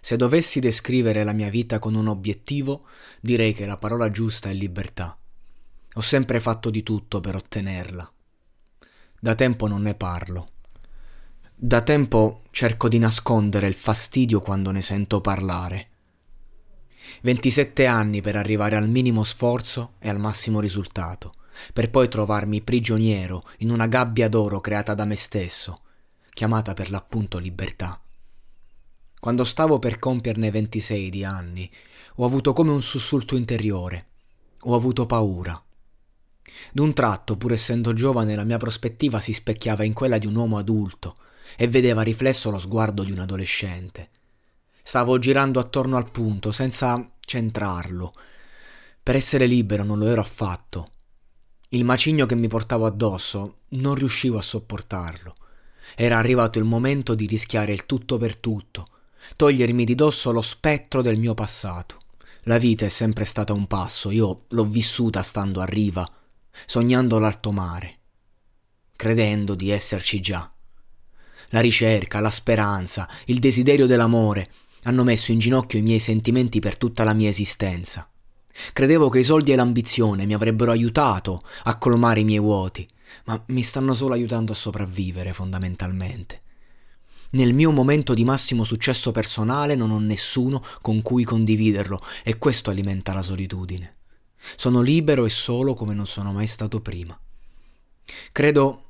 Se dovessi descrivere la mia vita con un obiettivo, direi che la parola giusta è libertà. Ho sempre fatto di tutto per ottenerla. Da tempo non ne parlo. Da tempo cerco di nascondere il fastidio quando ne sento parlare. 27 anni per arrivare al minimo sforzo e al massimo risultato, per poi trovarmi prigioniero in una gabbia d'oro creata da me stesso, chiamata per l'appunto libertà. Quando stavo per compierne 26 di anni, ho avuto come un sussulto interiore. Ho avuto paura. D'un tratto, pur essendo giovane, la mia prospettiva si specchiava in quella di un uomo adulto e vedeva riflesso lo sguardo di un adolescente. Stavo girando attorno al punto senza centrarlo. Per essere libero non lo ero affatto. Il macigno che mi portavo addosso non riuscivo a sopportarlo. Era arrivato il momento di rischiare il tutto per tutto togliermi di dosso lo spettro del mio passato. La vita è sempre stata un passo, io l'ho vissuta stando a riva, sognando l'alto mare, credendo di esserci già. La ricerca, la speranza, il desiderio dell'amore hanno messo in ginocchio i miei sentimenti per tutta la mia esistenza. Credevo che i soldi e l'ambizione mi avrebbero aiutato a colmare i miei vuoti, ma mi stanno solo aiutando a sopravvivere fondamentalmente. Nel mio momento di massimo successo personale non ho nessuno con cui condividerlo e questo alimenta la solitudine. Sono libero e solo come non sono mai stato prima. Credo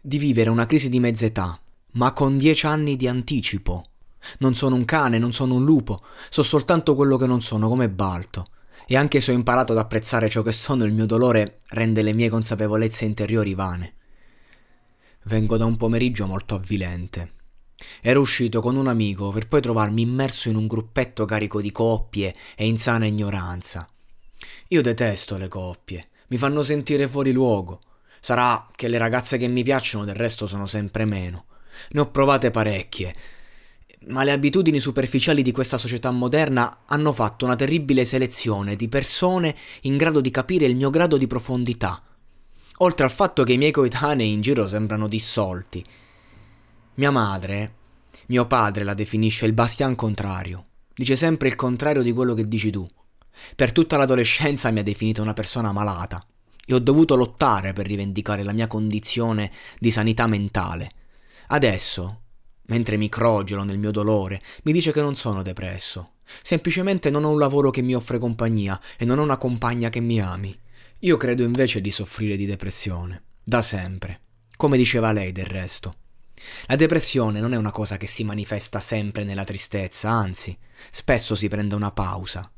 di vivere una crisi di mezza età, ma con dieci anni di anticipo. Non sono un cane, non sono un lupo, so soltanto quello che non sono, come Balto. E anche se ho imparato ad apprezzare ciò che sono, il mio dolore rende le mie consapevolezze interiori vane. Vengo da un pomeriggio molto avvilente. Ero uscito con un amico per poi trovarmi immerso in un gruppetto carico di coppie e in sana ignoranza. Io detesto le coppie, mi fanno sentire fuori luogo. Sarà che le ragazze che mi piacciono del resto sono sempre meno. Ne ho provate parecchie, ma le abitudini superficiali di questa società moderna hanno fatto una terribile selezione di persone in grado di capire il mio grado di profondità oltre al fatto che i miei coetanei in giro sembrano dissolti. Mia madre, mio padre la definisce il bastian contrario. Dice sempre il contrario di quello che dici tu. Per tutta l'adolescenza mi ha definito una persona malata e ho dovuto lottare per rivendicare la mia condizione di sanità mentale. Adesso, mentre mi crogiolo nel mio dolore, mi dice che non sono depresso. Semplicemente non ho un lavoro che mi offre compagnia e non ho una compagna che mi ami. Io credo invece di soffrire di depressione, da sempre, come diceva lei del resto. La depressione non è una cosa che si manifesta sempre nella tristezza, anzi, spesso si prende una pausa.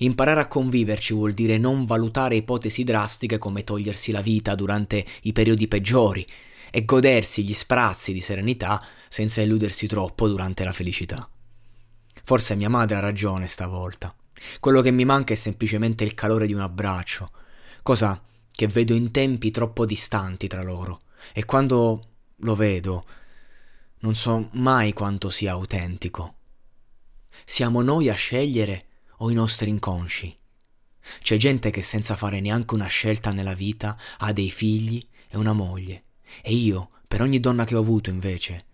Imparare a conviverci vuol dire non valutare ipotesi drastiche come togliersi la vita durante i periodi peggiori e godersi gli sprazzi di serenità senza illudersi troppo durante la felicità. Forse mia madre ha ragione stavolta. Quello che mi manca è semplicemente il calore di un abbraccio, cosa che vedo in tempi troppo distanti tra loro, e quando lo vedo non so mai quanto sia autentico. Siamo noi a scegliere o i nostri inconsci. C'è gente che senza fare neanche una scelta nella vita ha dei figli e una moglie. E io, per ogni donna che ho avuto invece,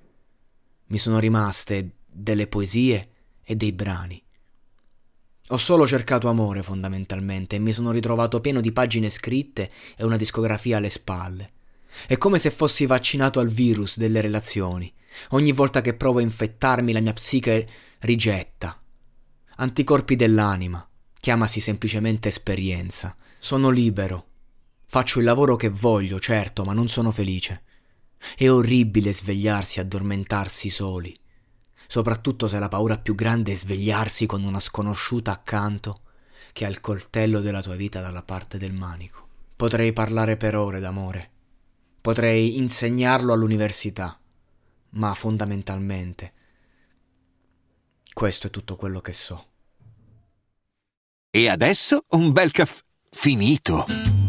mi sono rimaste delle poesie e dei brani. Ho solo cercato amore fondamentalmente e mi sono ritrovato pieno di pagine scritte e una discografia alle spalle. È come se fossi vaccinato al virus delle relazioni. Ogni volta che provo a infettarmi la mia psiche rigetta. Anticorpi dell'anima. Chiamasi semplicemente esperienza. Sono libero. Faccio il lavoro che voglio, certo, ma non sono felice. È orribile svegliarsi e addormentarsi soli soprattutto se la paura più grande è svegliarsi con una sconosciuta accanto che ha il coltello della tua vita dalla parte del manico. Potrei parlare per ore d'amore, potrei insegnarlo all'università, ma fondamentalmente questo è tutto quello che so. E adesso un bel caffè finito.